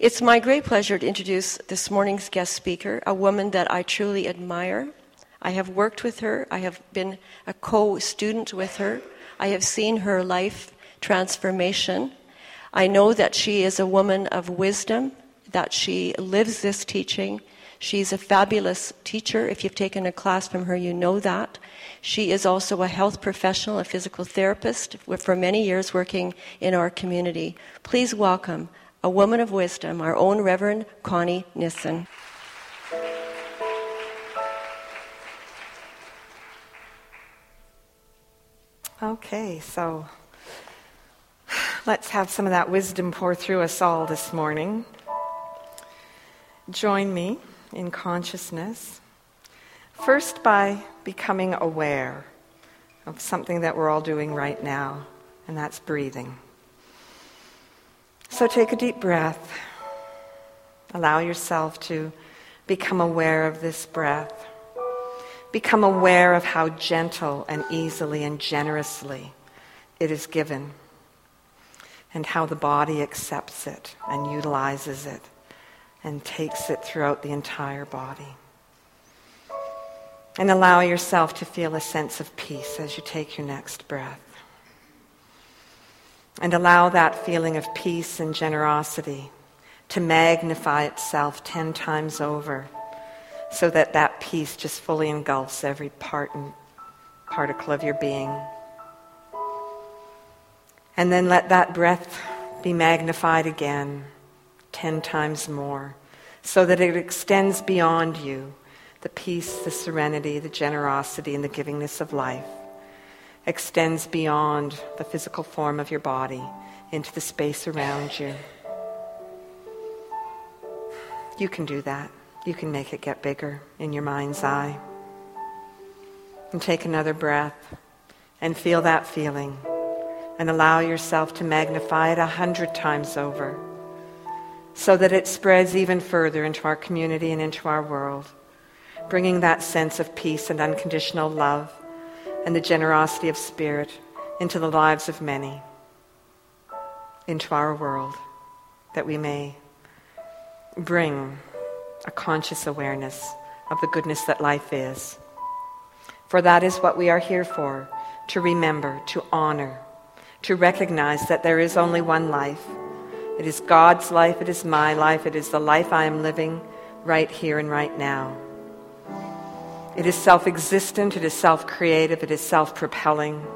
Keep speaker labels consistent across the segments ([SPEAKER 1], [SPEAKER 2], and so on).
[SPEAKER 1] It's my great pleasure to introduce this morning's guest speaker, a woman that I truly admire. I have worked with her, I have been a co student with her, I have seen her life transformation. I know that she is a woman of wisdom, that she lives this teaching. She's a fabulous teacher. If you've taken a class from her, you know that. She is also a health professional, a physical therapist, for many years working in our community. Please welcome a woman of wisdom, our own Reverend Connie Nissen.
[SPEAKER 2] Okay, so let's have some of that wisdom pour through us all this morning. Join me in consciousness, first by becoming aware of something that we're all doing right now, and that's breathing. So take a deep breath. Allow yourself to become aware of this breath. Become aware of how gentle and easily and generously it is given, and how the body accepts it and utilizes it and takes it throughout the entire body. And allow yourself to feel a sense of peace as you take your next breath. And allow that feeling of peace and generosity to magnify itself ten times over so that that peace just fully engulfs every part and particle of your being. And then let that breath be magnified again ten times more so that it extends beyond you the peace, the serenity, the generosity, and the givingness of life extends beyond the physical form of your body into the space around you. You can do that. You can make it get bigger in your mind's eye. And take another breath and feel that feeling and allow yourself to magnify it a hundred times over so that it spreads even further into our community and into our world, bringing that sense of peace and unconditional love and the generosity of spirit into the lives of many, into our world, that we may bring a conscious awareness of the goodness that life is. For that is what we are here for to remember, to honor, to recognize that there is only one life. It is God's life, it is my life, it is the life I am living right here and right now. It is self existent, it is self creative, it is self propelling.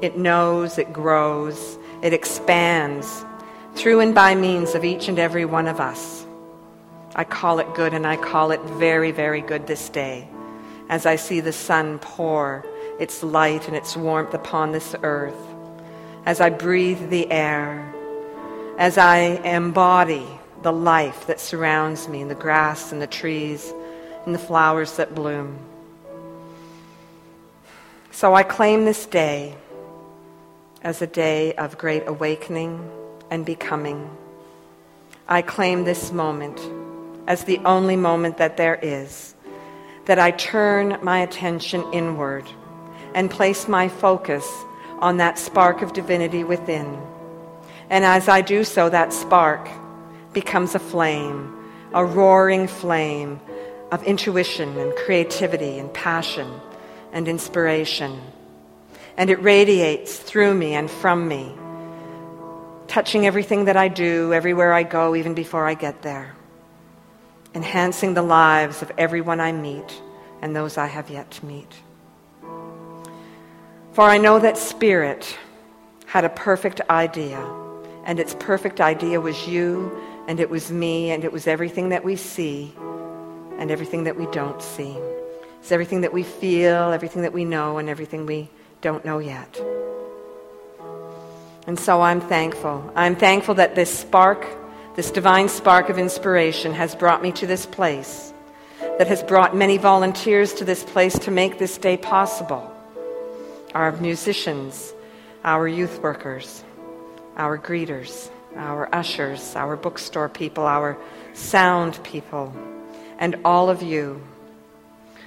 [SPEAKER 2] It knows, it grows, it expands through and by means of each and every one of us. I call it good and I call it very, very good this day as I see the sun pour its light and its warmth upon this earth, as I breathe the air, as I embody the life that surrounds me in the grass and the trees and the flowers that bloom. So I claim this day as a day of great awakening and becoming. I claim this moment as the only moment that there is, that I turn my attention inward and place my focus on that spark of divinity within. And as I do so, that spark becomes a flame, a roaring flame of intuition and creativity and passion and inspiration. And it radiates through me and from me, touching everything that I do, everywhere I go, even before I get there, enhancing the lives of everyone I meet and those I have yet to meet. For I know that Spirit had a perfect idea, and its perfect idea was you, and it was me, and it was everything that we see and everything that we don't see. It's everything that we feel, everything that we know, and everything we don't know yet. And so I'm thankful. I'm thankful that this spark, this divine spark of inspiration, has brought me to this place, that has brought many volunteers to this place to make this day possible. Our musicians, our youth workers, our greeters, our ushers, our bookstore people, our sound people and all of you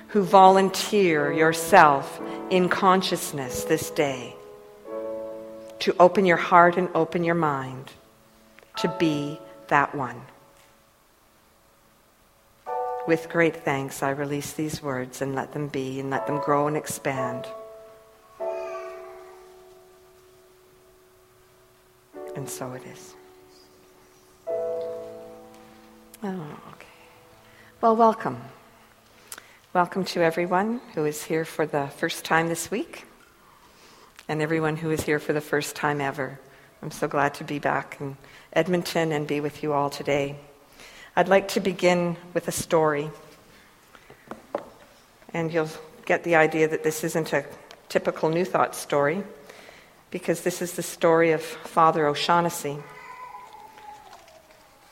[SPEAKER 2] who volunteer yourself in consciousness this day to open your heart and open your mind to be that one. With great thanks, I release these words and let them be and let them grow and expand. And so it is. Oh, okay. Well, welcome. Welcome to everyone who is here for the first time this week and everyone who is here for the first time ever. I'm so glad to be back in Edmonton and be with you all today. I'd like to begin with a story. And you'll get the idea that this isn't a typical New Thought story, because this is the story of Father O'Shaughnessy.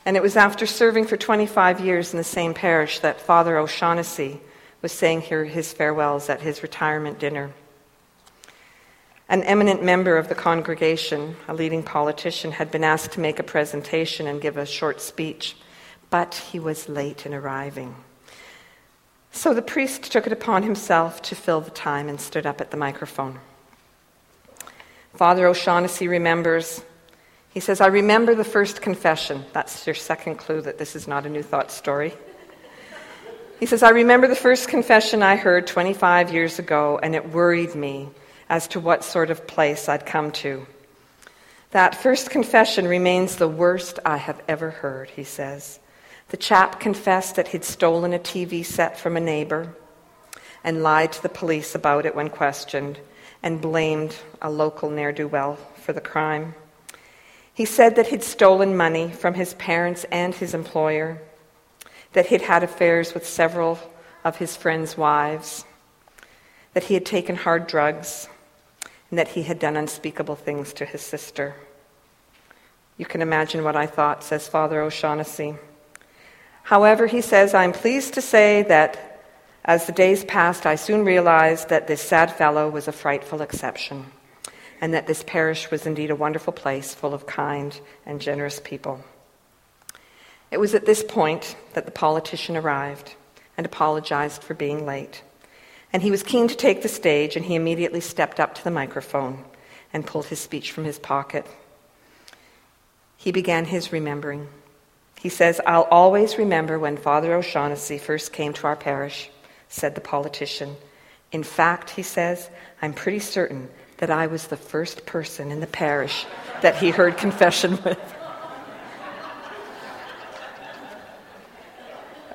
[SPEAKER 2] And it was after serving for 25 years in the same parish that Father O'Shaughnessy was saying his farewells at his retirement dinner. An eminent member of the congregation, a leading politician, had been asked to make a presentation and give a short speech but he was late in arriving. So the priest took it upon himself to fill the time and stood up at the microphone. Father O'Shaughnessy remembers, he says, I remember the first confession. That's your second clue that this is not a New Thought story. He says, I remember the first confession I heard 25 years ago, and it worried me as to what sort of place I'd come to. That first confession remains the worst I have ever heard, he says. The chap confessed that he'd stolen a TV set from a neighbor and lied to the police about it when questioned and blamed a local ne'er do well for the crime. He said that he'd stolen money from his parents and his employer, that he'd had affairs with several of his friends' wives, that he had taken hard drugs, and that he had done unspeakable things to his sister. You can imagine what I thought, says Father O'Shaughnessy. However, he says, I'm pleased to say that as the days passed, I soon realized that this sad fellow was a frightful exception, and that this parish was indeed a wonderful place full of kind and generous people. It was at this point that the politician arrived and apologized for being late. And he was keen to take the stage, and he immediately stepped up to the microphone and pulled his speech from his pocket. He began his remembering. He says, I'll always remember when Father O'Shaughnessy first came to our parish, said the politician. In fact, he says, I'm pretty certain that I was the first person in the parish that he heard confession with.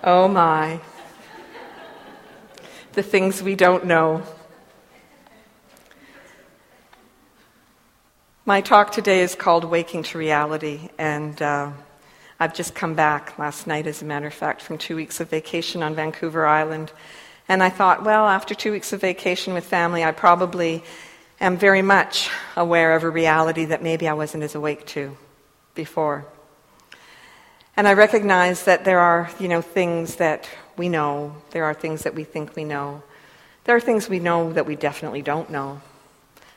[SPEAKER 2] oh my. The things we don't know. My talk today is called Waking to Reality, and uh, I've just come back last night, as a matter of fact, from two weeks of vacation on Vancouver Island. And I thought, well, after two weeks of vacation with family, I probably am very much aware of a reality that maybe I wasn't as awake to before. And I recognize that there are, you know, things that we know. There are things that we think we know. There are things we know that we definitely don't know.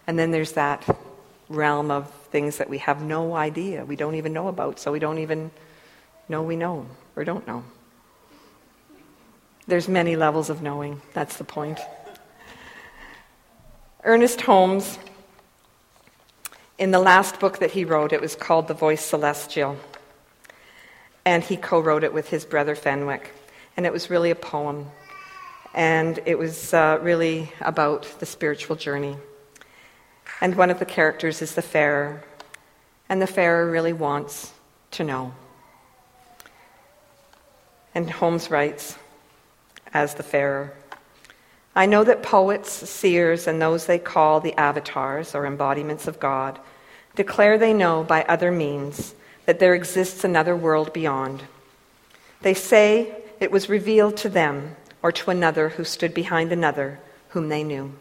[SPEAKER 2] And then there's that realm of things that we have no idea, we don't even know about, so we don't even know we know or don't know. There's many levels of knowing. That's the point. Ernest Holmes, in the last book that he wrote, it was called The Voice Celestial. And he co wrote it with his brother Fenwick. And it was really a poem. And it was uh, really about the spiritual journey. And one of the characters is the farer. And the farer really wants to know. And Holmes writes, as the farer, I know that poets, seers, and those they call the avatars or embodiments of God declare they know by other means that there exists another world beyond. They say it was revealed to them or to another who stood behind another whom they knew.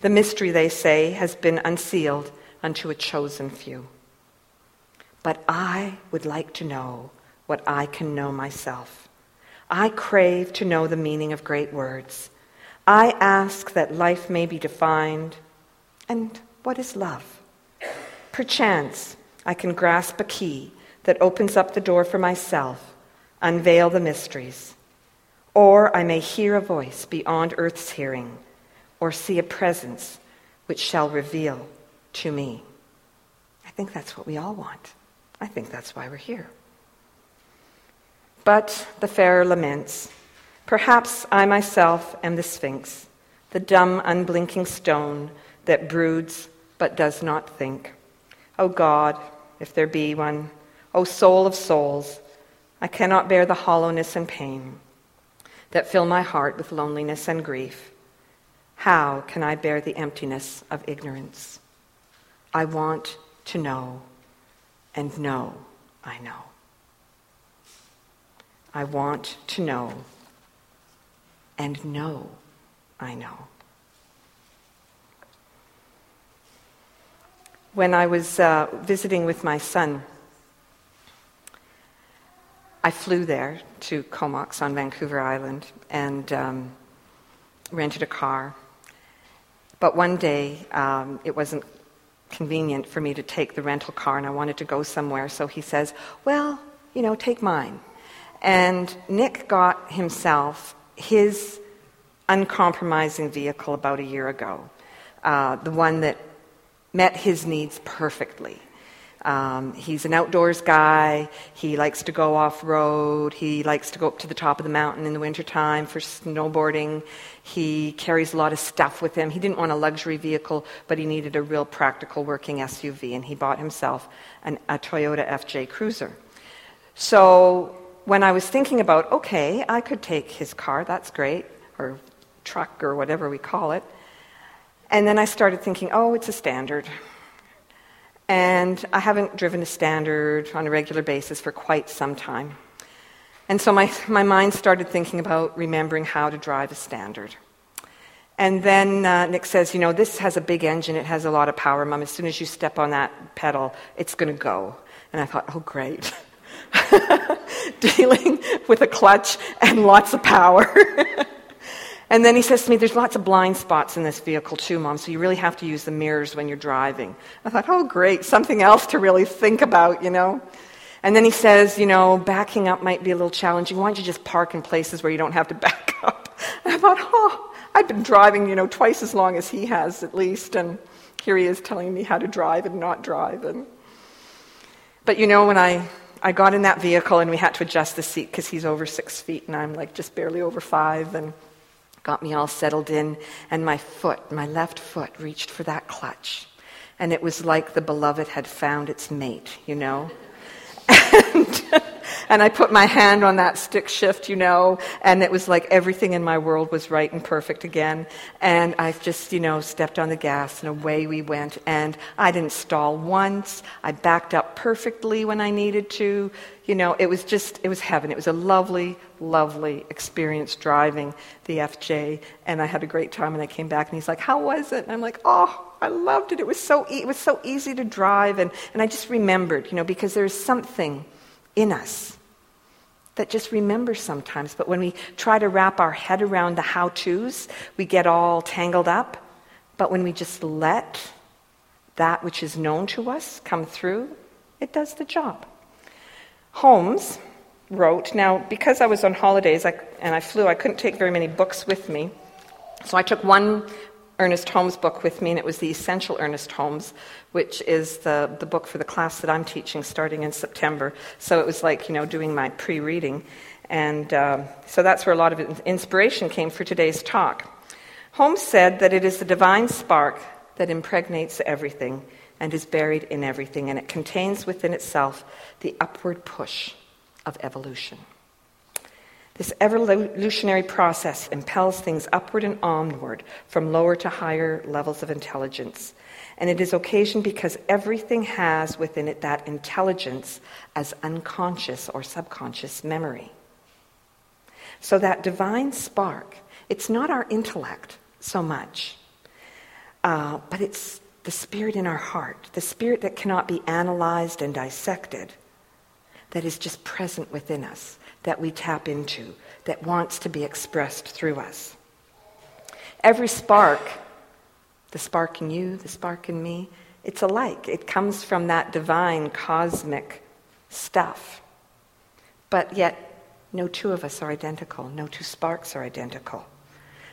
[SPEAKER 2] The mystery, they say, has been unsealed unto a chosen few. But I would like to know what I can know myself. I crave to know the meaning of great words. I ask that life may be defined. And what is love? Perchance I can grasp a key that opens up the door for myself, unveil the mysteries. Or I may hear a voice beyond earth's hearing, or see a presence which shall reveal to me. I think that's what we all want. I think that's why we're here. But the fair laments. Perhaps I myself am the Sphinx, the dumb, unblinking stone that broods but does not think. O oh God, if there be one, O oh soul of souls, I cannot bear the hollowness and pain that fill my heart with loneliness and grief. How can I bear the emptiness of ignorance? I want to know and know I know. I want to know and know I know. When I was uh, visiting with my son, I flew there to Comox on Vancouver Island and um, rented a car. But one day, um, it wasn't convenient for me to take the rental car, and I wanted to go somewhere. So he says, Well, you know, take mine. And Nick got himself his uncompromising vehicle about a year ago, uh, the one that met his needs perfectly. Um, he's an outdoors guy. He likes to go off road. He likes to go up to the top of the mountain in the wintertime for snowboarding. He carries a lot of stuff with him. He didn't want a luxury vehicle, but he needed a real practical working SUV, and he bought himself an, a Toyota FJ Cruiser. So when I was thinking about, okay, I could take his car, that's great, or truck, or whatever we call it. And then I started thinking, oh, it's a standard. And I haven't driven a standard on a regular basis for quite some time. And so my, my mind started thinking about remembering how to drive a standard. And then uh, Nick says, You know, this has a big engine, it has a lot of power, Mom. As soon as you step on that pedal, it's going to go. And I thought, Oh, great. Dealing with a clutch and lots of power. And then he says to me, There's lots of blind spots in this vehicle, too, Mom, so you really have to use the mirrors when you're driving. I thought, Oh, great, something else to really think about, you know? And then he says, You know, backing up might be a little challenging. Why don't you just park in places where you don't have to back up? And I thought, Oh, I've been driving, you know, twice as long as he has, at least, and here he is telling me how to drive and not drive. And... But you know, when I I got in that vehicle and we had to adjust the seat because he's over six feet and I'm like just barely over five. And got me all settled in, and my foot, my left foot, reached for that clutch. And it was like the beloved had found its mate, you know? and, and I put my hand on that stick shift, you know, and it was like everything in my world was right and perfect again. And I just, you know, stepped on the gas and away we went. And I didn't stall once. I backed up perfectly when I needed to. You know, it was just, it was heaven. It was a lovely, lovely experience driving the FJ. And I had a great time and I came back and he's like, How was it? And I'm like, Oh, I loved it. It was so, e- it was so easy to drive. And, and I just remembered, you know, because there's something in us that just remembers sometimes. But when we try to wrap our head around the how to's, we get all tangled up. But when we just let that which is known to us come through, it does the job. Holmes wrote, now, because I was on holidays I, and I flew, I couldn't take very many books with me. So I took one Ernest Holmes book with me, and it was the Essential Ernest Holmes, which is the, the book for the class that I'm teaching starting in September. So it was like, you know, doing my pre reading. And uh, so that's where a lot of inspiration came for today's talk. Holmes said that it is the divine spark that impregnates everything and is buried in everything, and it contains within itself the upward push of evolution. This evolutionary process impels things upward and onward from lower to higher levels of intelligence. And it is occasioned because everything has within it that intelligence as unconscious or subconscious memory. So that divine spark, it's not our intellect so much, uh, but it's the spirit in our heart, the spirit that cannot be analyzed and dissected, that is just present within us that we tap into, that wants to be expressed through us. Every spark, the spark in you, the spark in me, it's alike. It comes from that divine cosmic stuff. But yet, no two of us are identical. No two sparks are identical.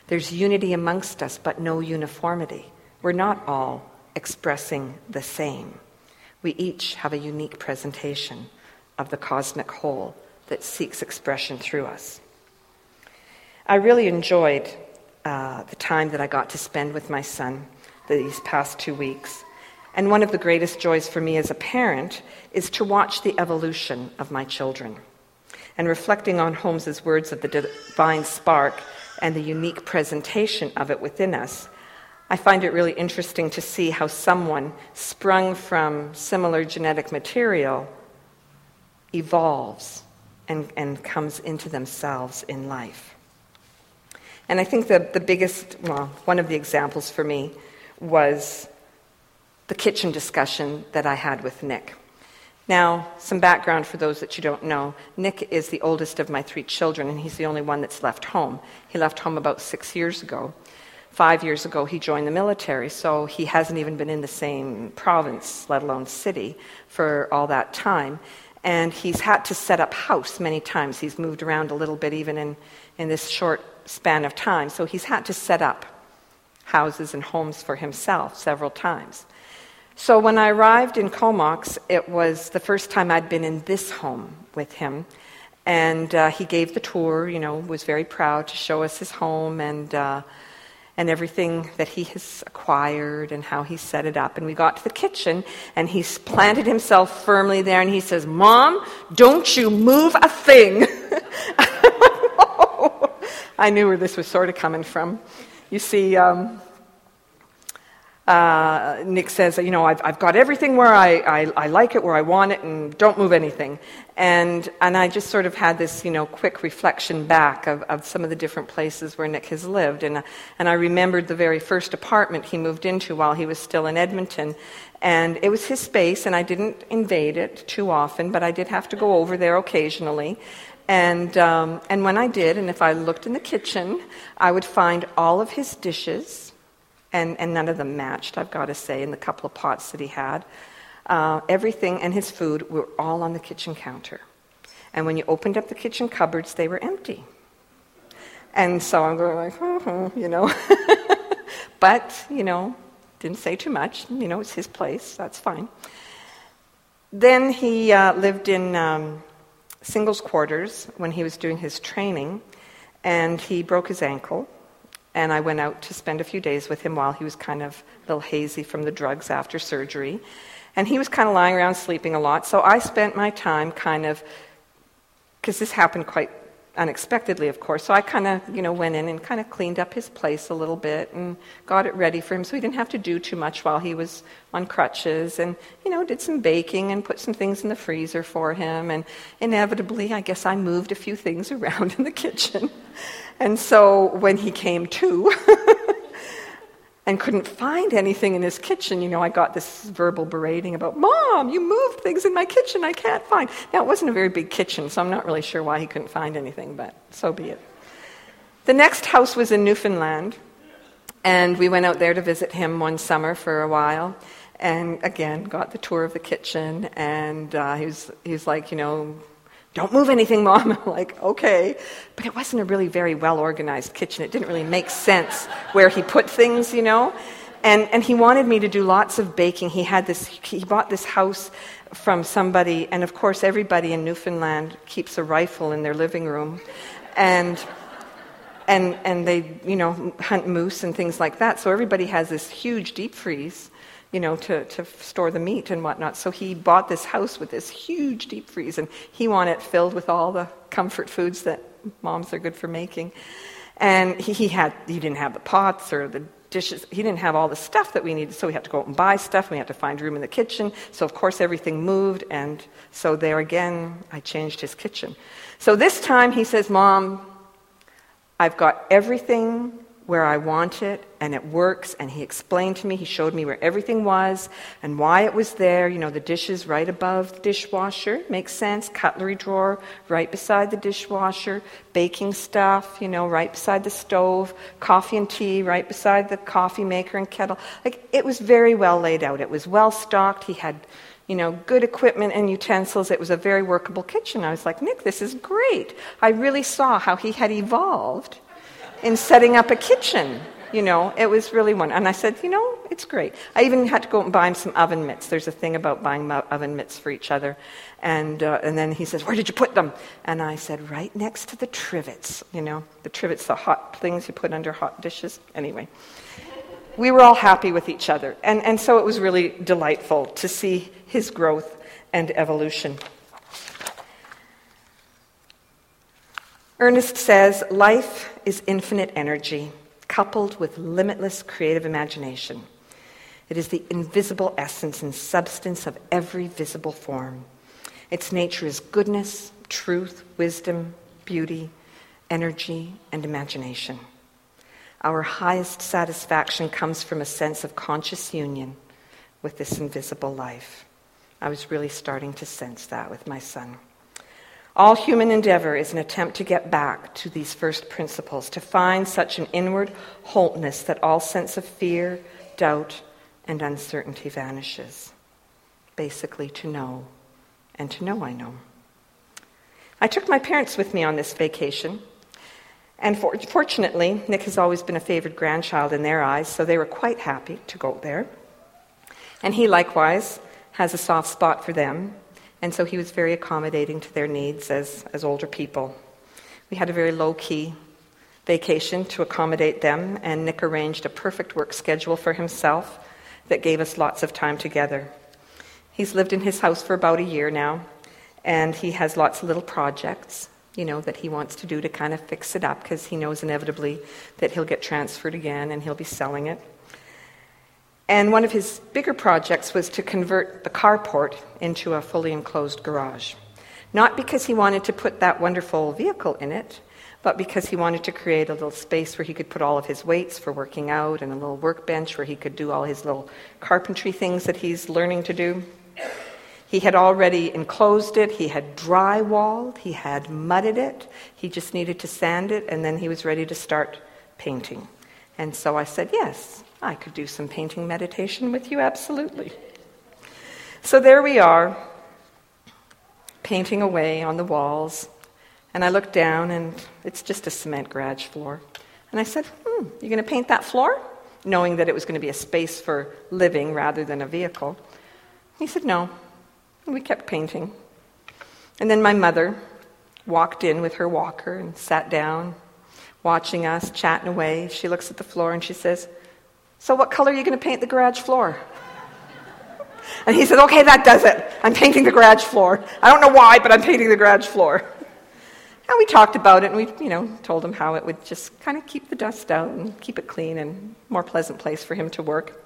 [SPEAKER 2] There's unity amongst us, but no uniformity. We're not all expressing the same. We each have a unique presentation of the cosmic whole that seeks expression through us. I really enjoyed uh, the time that I got to spend with my son these past two weeks. And one of the greatest joys for me as a parent is to watch the evolution of my children. And reflecting on Holmes's words of the divine spark and the unique presentation of it within us, I find it really interesting to see how someone sprung from similar genetic material evolves and, and comes into themselves in life. And I think the, the biggest, well, one of the examples for me was the kitchen discussion that I had with Nick. Now, some background for those that you don't know. Nick is the oldest of my three children, and he's the only one that's left home. He left home about six years ago. Five years ago, he joined the military, so he hasn't even been in the same province, let alone city, for all that time. And he's had to set up house many times. He's moved around a little bit, even in, in this short span of time. So he's had to set up houses and homes for himself several times. So when I arrived in Comox, it was the first time I'd been in this home with him. And uh, he gave the tour, you know, was very proud to show us his home and. Uh, and everything that he has acquired and how he set it up. And we got to the kitchen, and he's planted himself firmly there, and he says, Mom, don't you move a thing. I knew where this was sort of coming from. You see, um, uh, Nick says, you know, I've, I've got everything where I, I, I, like it, where I want it, and don't move anything. And, and I just sort of had this, you know, quick reflection back of, of some of the different places where Nick has lived. And, and I remembered the very first apartment he moved into while he was still in Edmonton. And it was his space, and I didn't invade it too often, but I did have to go over there occasionally. And, um, and when I did, and if I looked in the kitchen, I would find all of his dishes and, and none of them matched, I've got to say, in the couple of pots that he had. Uh, everything and his food were all on the kitchen counter. And when you opened up the kitchen cupboards, they were empty. And so I'm going like, oh, you know. but, you know, didn't say too much. You know, it's his place. That's fine. Then he uh, lived in um, singles quarters when he was doing his training, and he broke his ankle. And I went out to spend a few days with him while he was kind of a little hazy from the drugs after surgery. And he was kind of lying around sleeping a lot. So I spent my time kind of, because this happened quite unexpectedly, of course. So I kind of, you know, went in and kind of cleaned up his place a little bit and got it ready for him so he didn't have to do too much while he was on crutches and, you know, did some baking and put some things in the freezer for him. And inevitably, I guess I moved a few things around in the kitchen. And so when he came to and couldn't find anything in his kitchen, you know, I got this verbal berating about, Mom, you moved things in my kitchen I can't find. Now, it wasn't a very big kitchen, so I'm not really sure why he couldn't find anything, but so be it. The next house was in Newfoundland, and we went out there to visit him one summer for a while. And again, got the tour of the kitchen, and uh, he, was, he was like, you know, don't move anything, Mom. I'm like, okay. But it wasn't a really very well organized kitchen. It didn't really make sense where he put things, you know. And, and he wanted me to do lots of baking. He had this, he bought this house from somebody, and of course, everybody in Newfoundland keeps a rifle in their living room. And, and, and they, you know, hunt moose and things like that. So everybody has this huge deep freeze you know, to, to store the meat and whatnot. So he bought this house with this huge deep freeze, and he wanted it filled with all the comfort foods that moms are good for making. And he, he had he didn't have the pots or the dishes. He didn't have all the stuff that we needed, so we had to go out and buy stuff. And We had to find room in the kitchen. So of course everything moved, and so there again, I changed his kitchen. So this time he says, "Mom, I've got everything where I want it and it works. And he explained to me, he showed me where everything was and why it was there. You know, the dishes right above the dishwasher, makes sense. Cutlery drawer right beside the dishwasher. Baking stuff, you know, right beside the stove. Coffee and tea right beside the coffee maker and kettle. Like, it was very well laid out. It was well stocked. He had you know, good equipment and utensils. It was a very workable kitchen. I was like, Nick, this is great. I really saw how he had evolved in setting up a kitchen. You know, it was really one. And I said, you know, it's great. I even had to go and buy him some oven mitts. There's a thing about buying oven mitts for each other. And, uh, and then he says, where did you put them? And I said, right next to the trivets. You know, the trivets, the hot things you put under hot dishes. Anyway, we were all happy with each other. And, and so it was really delightful to see his growth and evolution. Ernest says, life is infinite energy coupled with limitless creative imagination. It is the invisible essence and substance of every visible form. Its nature is goodness, truth, wisdom, beauty, energy, and imagination. Our highest satisfaction comes from a sense of conscious union with this invisible life. I was really starting to sense that with my son. All human endeavor is an attempt to get back to these first principles, to find such an inward wholeness that all sense of fear, doubt, and uncertainty vanishes. Basically, to know and to know I know. I took my parents with me on this vacation, and for, fortunately, Nick has always been a favored grandchild in their eyes, so they were quite happy to go there. And he likewise has a soft spot for them, and so he was very accommodating to their needs as, as older people. We had a very low key vacation to accommodate them, and Nick arranged a perfect work schedule for himself that gave us lots of time together. He's lived in his house for about a year now, and he has lots of little projects, you know, that he wants to do to kind of fix it up because he knows inevitably that he'll get transferred again and he'll be selling it. And one of his bigger projects was to convert the carport into a fully enclosed garage. Not because he wanted to put that wonderful vehicle in it, but because he wanted to create a little space where he could put all of his weights for working out and a little workbench where he could do all his little carpentry things that he's learning to do. He had already enclosed it, he had drywalled, he had mudded it, he just needed to sand it, and then he was ready to start painting. And so I said, Yes, I could do some painting meditation with you, absolutely. So there we are, painting away on the walls. And I looked down, and it's just a cement garage floor. And I said, Hmm, you're going to paint that floor? Knowing that it was going to be a space for living rather than a vehicle. He said, No. And we kept painting. And then my mother walked in with her walker and sat down, watching us, chatting away. She looks at the floor and she says, so, what color are you going to paint the garage floor? And he said, Okay, that does it. I'm painting the garage floor. I don't know why, but I'm painting the garage floor. And we talked about it and we, you know, told him how it would just kind of keep the dust out and keep it clean and more pleasant place for him to work.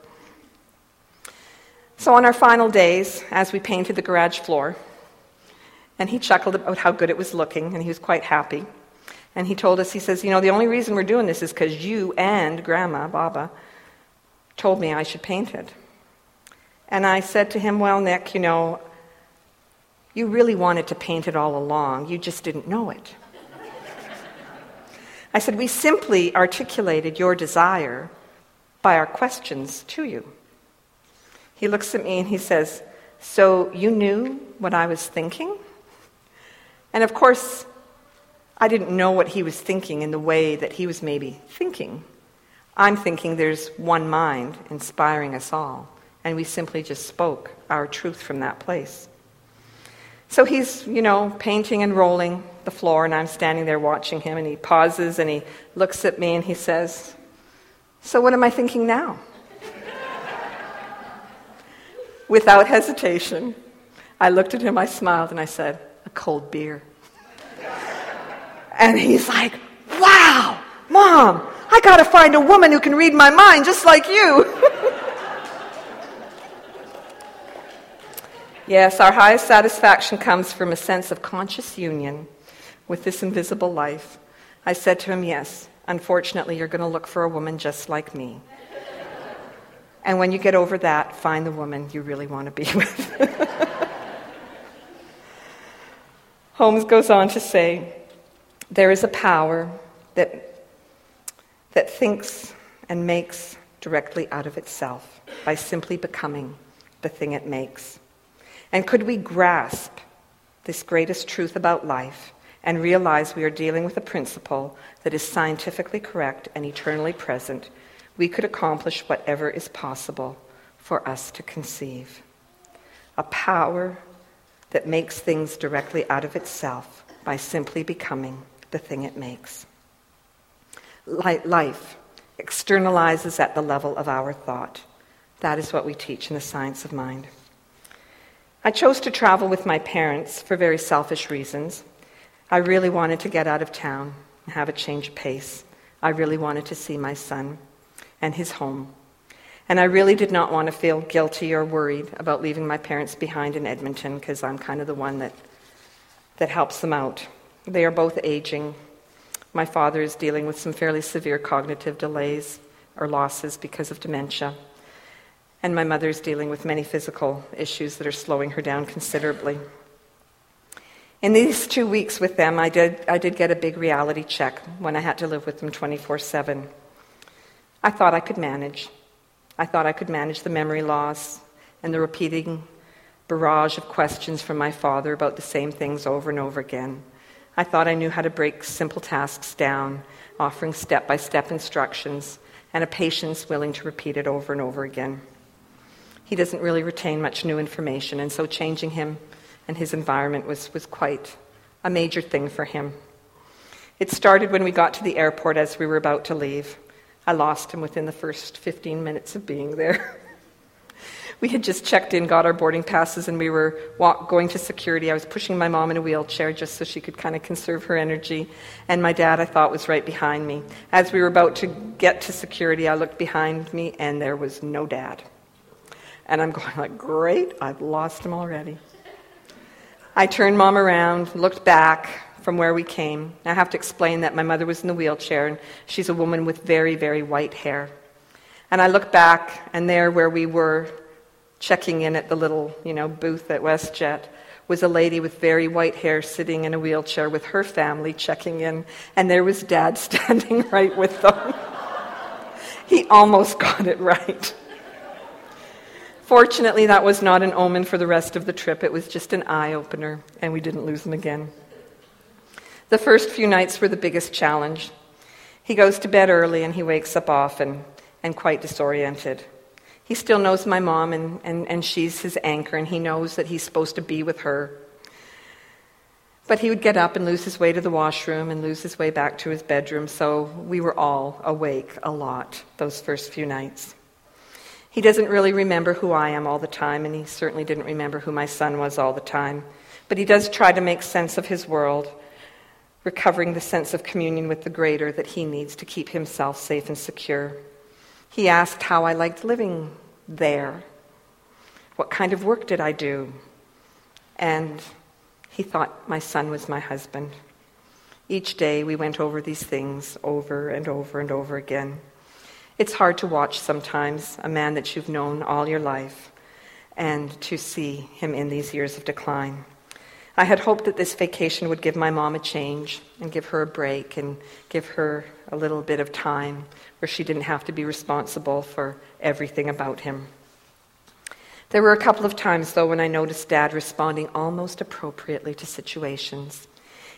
[SPEAKER 2] So on our final days, as we painted the garage floor, and he chuckled about how good it was looking, and he was quite happy. And he told us, he says, You know, the only reason we're doing this is because you and Grandma, Baba, told me I should paint it. And I said to him, Well, Nick, you know, you really wanted to paint it all along, you just didn't know it. I said, We simply articulated your desire by our questions to you. He looks at me and he says, So you knew what I was thinking? And of course, I didn't know what he was thinking in the way that he was maybe thinking. I'm thinking there's one mind inspiring us all, and we simply just spoke our truth from that place. So he's, you know, painting and rolling the floor, and I'm standing there watching him, and he pauses and he looks at me and he says, So what am I thinking now? Without hesitation, I looked at him, I smiled, and I said, A cold beer. and he's like, Wow, Mom, I got to find a woman who can read my mind just like you. yes, our highest satisfaction comes from a sense of conscious union with this invisible life. I said to him, Yes, unfortunately, you're going to look for a woman just like me. and when you get over that, find the woman you really want to be with. Holmes goes on to say, There is a power that that thinks and makes directly out of itself by simply becoming the thing it makes. And could we grasp this greatest truth about life and realize we are dealing with a principle that is scientifically correct and eternally present, we could accomplish whatever is possible for us to conceive. A power that makes things directly out of itself by simply becoming the thing it makes. Life externalizes at the level of our thought. That is what we teach in the science of mind. I chose to travel with my parents for very selfish reasons. I really wanted to get out of town and have a change of pace. I really wanted to see my son and his home. And I really did not want to feel guilty or worried about leaving my parents behind in Edmonton because I'm kind of the one that, that helps them out. They are both aging. My father is dealing with some fairly severe cognitive delays or losses because of dementia. And my mother is dealing with many physical issues that are slowing her down considerably. In these two weeks with them, I did, I did get a big reality check when I had to live with them 24 7. I thought I could manage. I thought I could manage the memory loss and the repeating barrage of questions from my father about the same things over and over again. I thought I knew how to break simple tasks down, offering step by step instructions, and a patience willing to repeat it over and over again. He doesn't really retain much new information, and so changing him and his environment was, was quite a major thing for him. It started when we got to the airport as we were about to leave. I lost him within the first 15 minutes of being there. we had just checked in, got our boarding passes, and we were walk, going to security. I was pushing my mom in a wheelchair just so she could kind of conserve her energy. And my dad, I thought, was right behind me. As we were about to get to security, I looked behind me, and there was no dad. And I'm going like, great, I've lost him already. I turned mom around, looked back, from where we came. I have to explain that my mother was in the wheelchair, and she's a woman with very, very white hair. And I look back, and there where we were checking in at the little, you know, booth at WestJet was a lady with very white hair sitting in a wheelchair with her family checking in, and there was dad standing right with them. he almost got it right. Fortunately, that was not an omen for the rest of the trip. It was just an eye opener, and we didn't lose him again. The first few nights were the biggest challenge. He goes to bed early and he wakes up often and quite disoriented. He still knows my mom and, and, and she's his anchor and he knows that he's supposed to be with her. But he would get up and lose his way to the washroom and lose his way back to his bedroom, so we were all awake a lot those first few nights. He doesn't really remember who I am all the time, and he certainly didn't remember who my son was all the time. But he does try to make sense of his world recovering the sense of communion with the greater that he needs to keep himself safe and secure. He asked how I liked living there. What kind of work did I do? And he thought my son was my husband. Each day we went over these things over and over and over again. It's hard to watch sometimes a man that you've known all your life and to see him in these years of decline. I had hoped that this vacation would give my mom a change and give her a break and give her a little bit of time where she didn't have to be responsible for everything about him. There were a couple of times, though, when I noticed Dad responding almost appropriately to situations.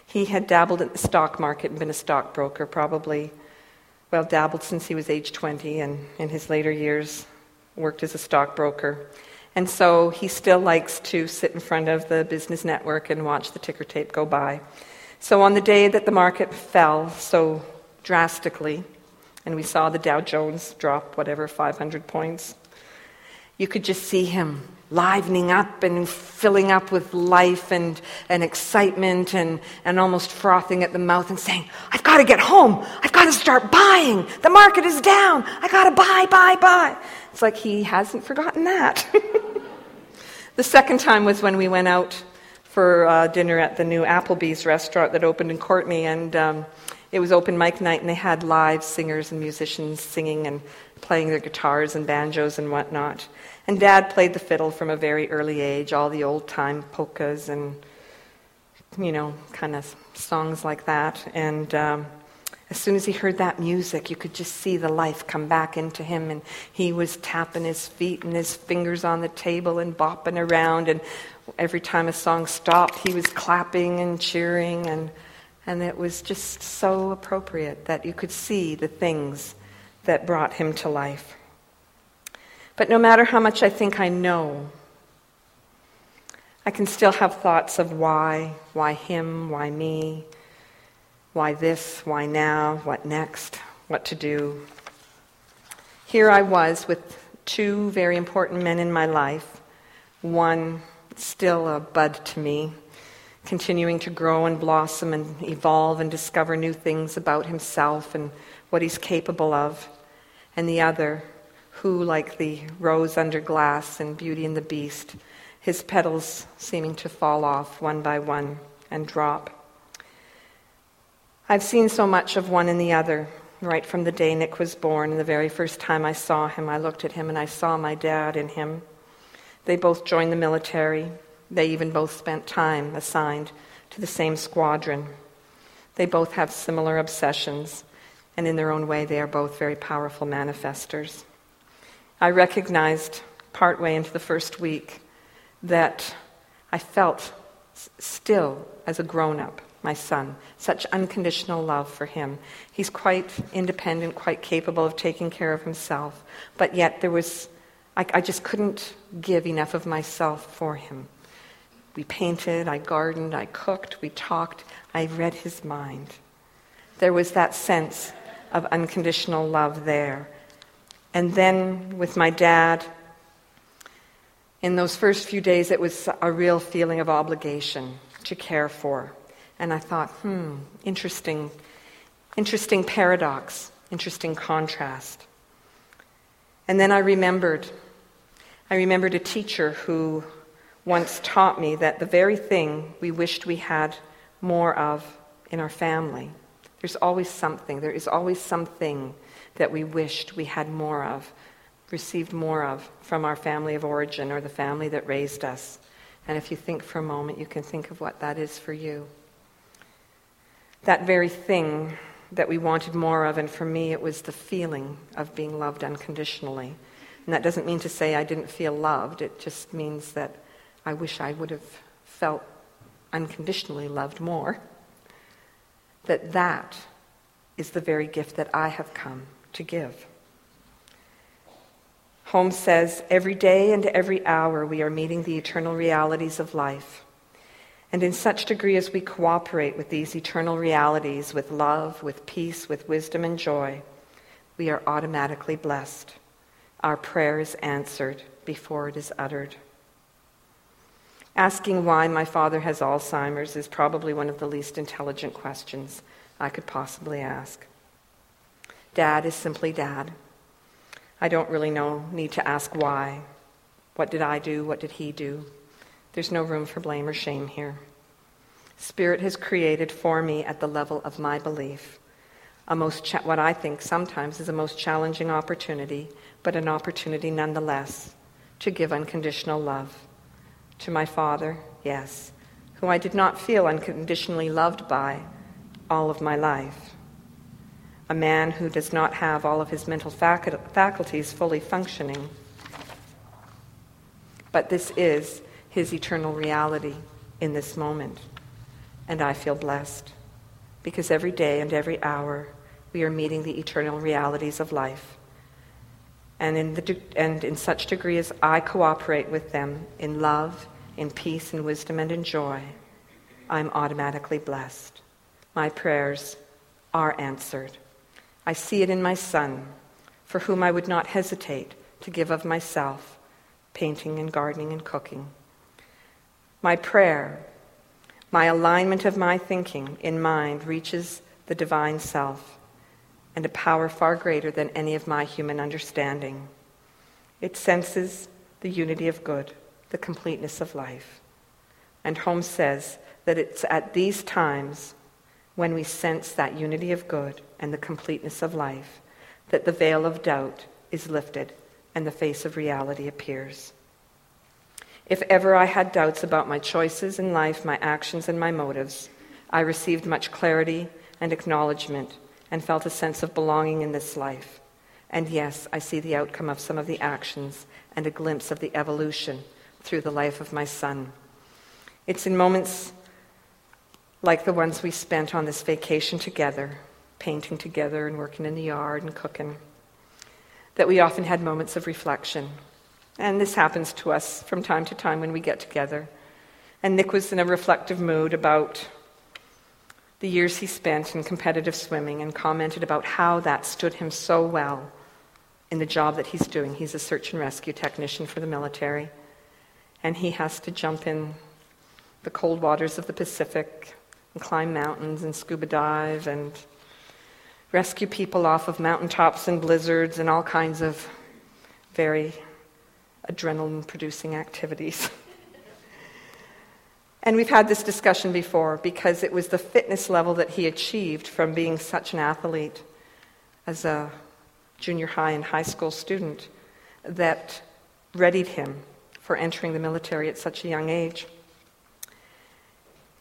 [SPEAKER 2] He had dabbled in the stock market and been a stockbroker, probably, well, dabbled since he was age 20, and in his later years worked as a stockbroker. And so he still likes to sit in front of the business network and watch the ticker tape go by. So on the day that the market fell so drastically, and we saw the Dow Jones drop whatever 500 points, you could just see him livening up and filling up with life and, and excitement and, and almost frothing at the mouth and saying, I've got to get home. I've got to start buying. The market is down. I got to buy, buy, buy. It's like he hasn't forgotten that. the second time was when we went out for uh, dinner at the new Applebee's restaurant that opened in Courtenay, and um, it was open mic night, and they had live singers and musicians singing and playing their guitars and banjos and whatnot. And Dad played the fiddle from a very early age, all the old time polkas and, you know, kind of songs like that. And um, as soon as he heard that music, you could just see the life come back into him, and he was tapping his feet and his fingers on the table and bopping around. And every time a song stopped, he was clapping and cheering, and, and it was just so appropriate that you could see the things that brought him to life. But no matter how much I think I know, I can still have thoughts of why, why him, why me, why this, why now, what next, what to do. Here I was with two very important men in my life, one still a bud to me, continuing to grow and blossom and evolve and discover new things about himself and what he's capable of, and the other, who, like the rose under glass in Beauty and the Beast, his petals seeming to fall off one by one and drop. I've seen so much of one and the other, right from the day Nick was born, and the very first time I saw him, I looked at him and I saw my dad in him. They both joined the military. They even both spent time assigned to the same squadron. They both have similar obsessions, and in their own way, they are both very powerful manifestors. I recognized partway into the first week that I felt still as a grown up, my son, such unconditional love for him. He's quite independent, quite capable of taking care of himself, but yet there was, I, I just couldn't give enough of myself for him. We painted, I gardened, I cooked, we talked, I read his mind. There was that sense of unconditional love there. And then with my dad, in those first few days, it was a real feeling of obligation to care for. And I thought, hmm, interesting, interesting paradox, interesting contrast. And then I remembered, I remembered a teacher who once taught me that the very thing we wished we had more of in our family, there's always something, there is always something that we wished we had more of, received more of from our family of origin or the family that raised us. And if you think for a moment, you can think of what that is for you. That very thing that we wanted more of, and for me, it was the feeling of being loved unconditionally. And that doesn't mean to say I didn't feel loved, it just means that I wish I would have felt unconditionally loved more. That that is the very gift that I have come to give. Holmes says, Every day and every hour we are meeting the eternal realities of life. And in such degree as we cooperate with these eternal realities with love, with peace, with wisdom and joy, we are automatically blessed. Our prayer is answered before it is uttered. Asking why my father has Alzheimer's is probably one of the least intelligent questions I could possibly ask. Dad is simply dad. I don't really know, need to ask why. What did I do? What did he do? There's no room for blame or shame here. Spirit has created for me at the level of my belief a most cha- what I think sometimes is a most challenging opportunity, but an opportunity nonetheless to give unconditional love to my father, yes, who I did not feel unconditionally loved by all of my life. A man who does not have all of his mental faculties fully functioning. But this is his eternal reality in this moment. And I feel blessed because every day and every hour we are meeting the eternal realities of life. And in, the, and in such degree as I cooperate with them in love, in peace and wisdom and in joy, I'm automatically blessed. My prayers are answered. I see it in my son, for whom I would not hesitate to give of myself, painting and gardening and cooking. My prayer, my alignment of my thinking in mind reaches the divine self and a power far greater than any of my human understanding. It senses the unity of good the completeness of life. And Holmes says that it's at these times when we sense that unity of good and the completeness of life that the veil of doubt is lifted and the face of reality appears. If ever I had doubts about my choices in life, my actions, and my motives, I received much clarity and acknowledgement and felt a sense of belonging in this life. And yes, I see the outcome of some of the actions and a glimpse of the evolution through the life of my son. It's in moments like the ones we spent on this vacation together, painting together and working in the yard and cooking, that we often had moments of reflection. And this happens to us from time to time when we get together. And Nick was in a reflective mood about the years he spent in competitive swimming and commented about how that stood him so well in the job that he's doing. He's a search and rescue technician for the military, and he has to jump in the cold waters of the Pacific and climb mountains and scuba dive and rescue people off of mountaintops and blizzards and all kinds of very adrenaline producing activities. And we've had this discussion before because it was the fitness level that he achieved from being such an athlete as a junior high and high school student that readied him for entering the military at such a young age.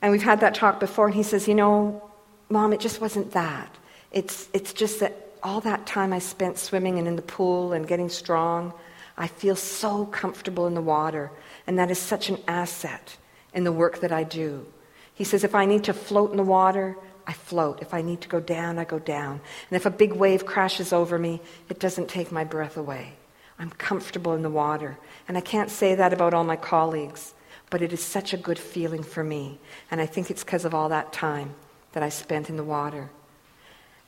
[SPEAKER 2] And we've had that talk before, and he says, You know, Mom, it just wasn't that. It's, it's just that all that time I spent swimming and in the pool and getting strong, I feel so comfortable in the water, and that is such an asset in the work that I do. He says, if I need to float in the water, I float. If I need to go down, I go down. And if a big wave crashes over me, it doesn't take my breath away. I'm comfortable in the water. And I can't say that about all my colleagues, but it is such a good feeling for me. And I think it's because of all that time that I spent in the water.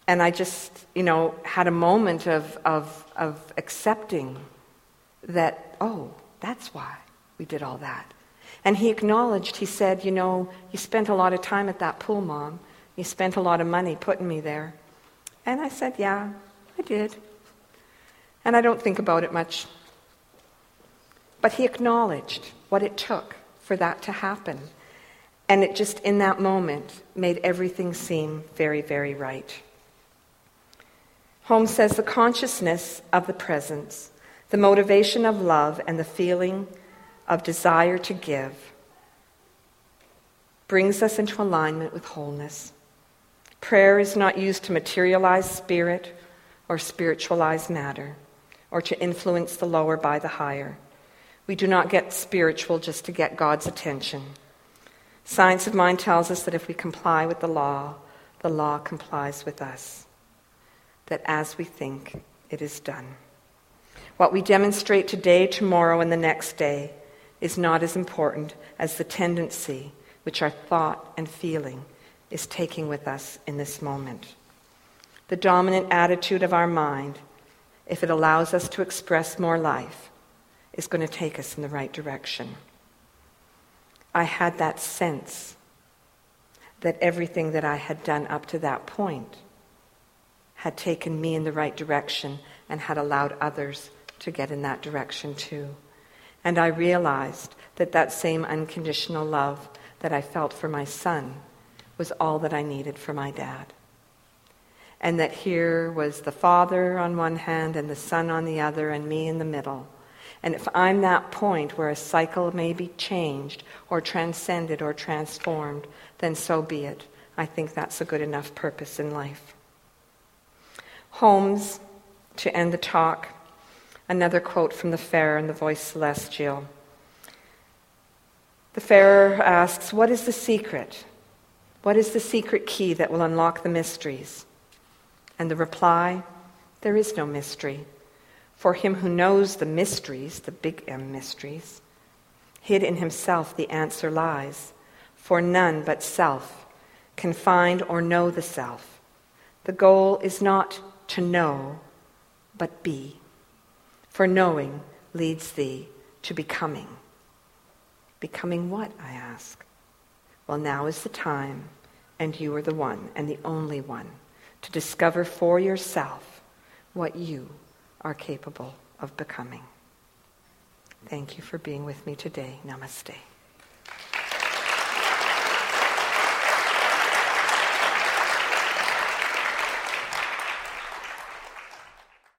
[SPEAKER 2] And I just, you know, had a moment of, of, of accepting that, oh, that's why we did all that. And he acknowledged, he said, You know, you spent a lot of time at that pool, Mom. You spent a lot of money putting me there. And I said, Yeah, I did. And I don't think about it much. But he acknowledged what it took for that to happen. And it just, in that moment, made everything seem very, very right. Holmes says the consciousness of the presence, the motivation of love, and the feeling of desire to give brings us into alignment with wholeness. Prayer is not used to materialize spirit or spiritualize matter or to influence the lower by the higher. We do not get spiritual just to get God's attention. Science of mind tells us that if we comply with the law, the law complies with us. That as we think, it is done. What we demonstrate today, tomorrow, and the next day is not as important as the tendency which our thought and feeling is taking with us in this moment. The dominant attitude of our mind, if it allows us to express more life, is going to take us in the right direction. I had that sense that everything that I had done up to that point had taken me in the right direction and had allowed others to get in that direction too. And I realized that that same unconditional love that I felt for my son was all that I needed for my dad. And that here was the father on one hand and the son on the other, and me in the middle. And if I'm that point where a cycle may be changed or transcended or transformed, then so be it. I think that's a good enough purpose in life. Holmes, to end the talk, Another quote from the fair and the voice celestial. The Farer asks, What is the secret? What is the secret key that will unlock the mysteries? And the reply, There is no mystery. For him who knows the mysteries, the big M mysteries, hid in himself the answer lies. For none but self can find or know the self. The goal is not to know, but be for knowing leads thee to becoming. Becoming what, I ask? Well, now is the time, and you are the one and the only one to discover for yourself what you are capable of becoming. Thank you for being with me today. Namaste.